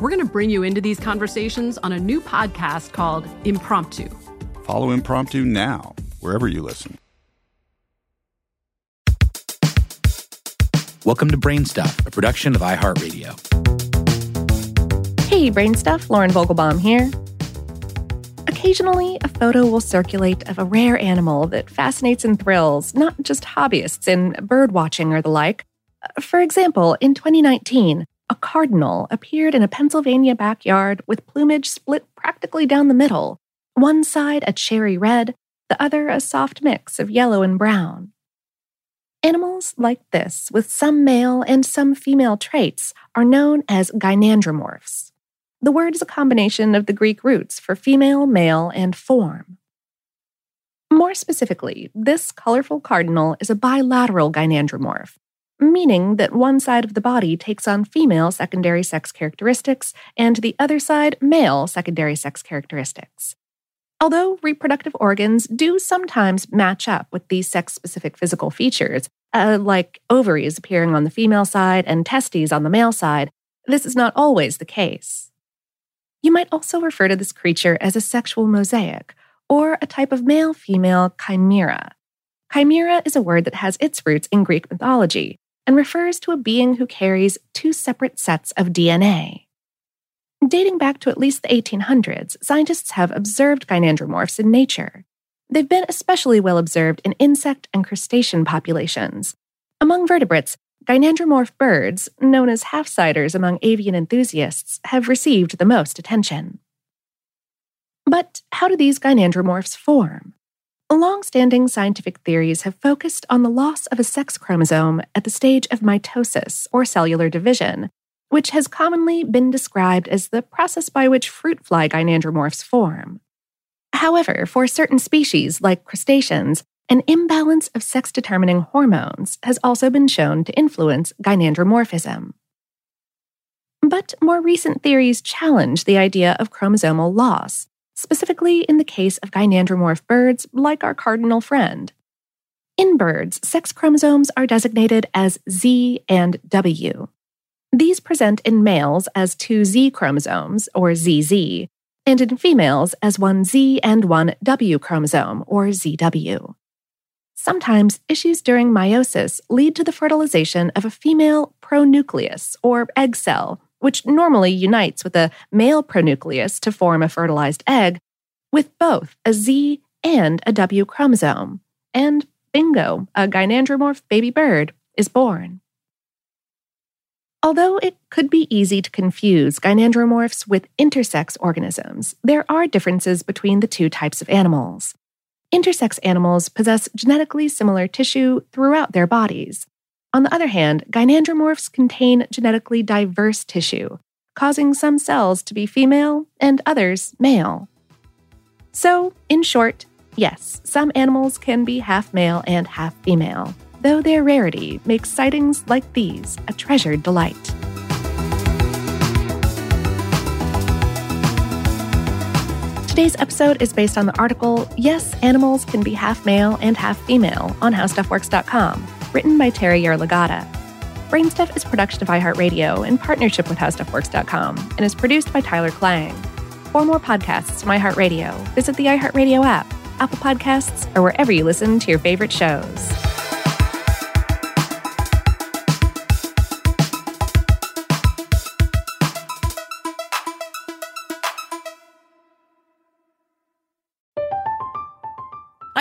We're going to bring you into these conversations on a new podcast called Impromptu. Follow Impromptu now, wherever you listen. Welcome to Brainstuff, a production of iHeartRadio. Hey, Brainstuff, Lauren Vogelbaum here. Occasionally, a photo will circulate of a rare animal that fascinates and thrills not just hobbyists in bird watching or the like. For example, in 2019, a cardinal appeared in a Pennsylvania backyard with plumage split practically down the middle, one side a cherry red, the other a soft mix of yellow and brown. Animals like this, with some male and some female traits, are known as gynandromorphs. The word is a combination of the Greek roots for female, male, and form. More specifically, this colorful cardinal is a bilateral gynandromorph, meaning that one side of the body takes on female secondary sex characteristics and the other side male secondary sex characteristics. Although reproductive organs do sometimes match up with these sex specific physical features, uh, like ovaries appearing on the female side and testes on the male side, this is not always the case. You might also refer to this creature as a sexual mosaic or a type of male female chimera. Chimera is a word that has its roots in Greek mythology and refers to a being who carries two separate sets of DNA. Dating back to at least the 1800s, scientists have observed gynandromorphs in nature. They've been especially well observed in insect and crustacean populations. Among vertebrates, gynandromorph birds, known as half-siders among avian enthusiasts, have received the most attention. But how do these gynandromorphs form? Long-standing scientific theories have focused on the loss of a sex chromosome at the stage of mitosis, or cellular division, which has commonly been described as the process by which fruit fly gynandromorphs form. However, for certain species, like crustaceans, an imbalance of sex determining hormones has also been shown to influence gynandromorphism. But more recent theories challenge the idea of chromosomal loss specifically in the case of gynandromorph birds like our cardinal friend. In birds, sex chromosomes are designated as Z and W. These present in males as two Z chromosomes, or ZZ, and in females as one Z and one W chromosome, or ZW. Sometimes issues during meiosis lead to the fertilization of a female pronucleus, or egg cell, which normally unites with a male pronucleus to form a fertilized egg, with both a Z and a W chromosome. And bingo, a gynandromorph baby bird is born. Although it could be easy to confuse gynandromorphs with intersex organisms, there are differences between the two types of animals. Intersex animals possess genetically similar tissue throughout their bodies. On the other hand, gynandromorphs contain genetically diverse tissue, causing some cells to be female and others male. So, in short, yes, some animals can be half male and half female, though their rarity makes sightings like these a treasured delight. Today's episode is based on the article Yes, Animals Can Be Half Male and Half Female on HowStuffWorks.com, written by Terry Yerlegata. Brainstuff is production of iHeartRadio in partnership with HowStuffWorks.com and is produced by Tyler Klang. For more podcasts from iHeartRadio, visit the iHeartRadio app, Apple Podcasts, or wherever you listen to your favorite shows.